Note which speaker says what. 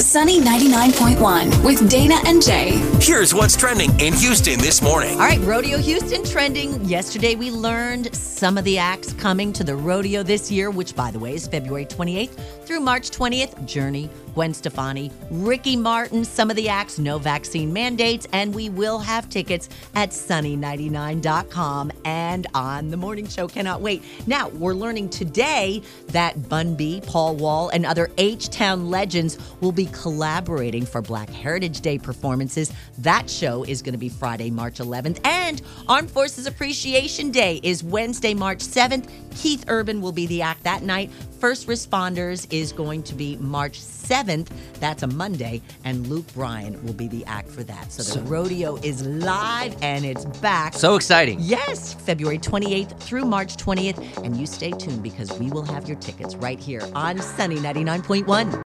Speaker 1: Sunny 99.1 with Dana and Jay.
Speaker 2: Here's what's trending in Houston this morning.
Speaker 3: All right, Rodeo Houston trending. Yesterday we learned some of the acts coming to the rodeo this year, which by the way is February 28th through March 20th. Journey, Gwen Stefani, Ricky Martin, some of the acts, no vaccine mandates, and we will have tickets at sunny99.com and on the morning show. Cannot wait. Now, we're learning today that Bun B, Paul Wall, and other H Town legends will be collaborating for Black Heritage Day performances. That show is going to be Friday, March 11th, and Armed Forces Appreciation Day is Wednesday, March 7th. Keith Urban will be the act that night. First Responders is going to be March 7th. That's a Monday. And Luke Bryan will be the act for that. So the rodeo is live and it's back.
Speaker 4: So exciting.
Speaker 3: Yes, February 28th through March 20th. And you stay tuned because we will have your tickets right here on Sunny 99.1.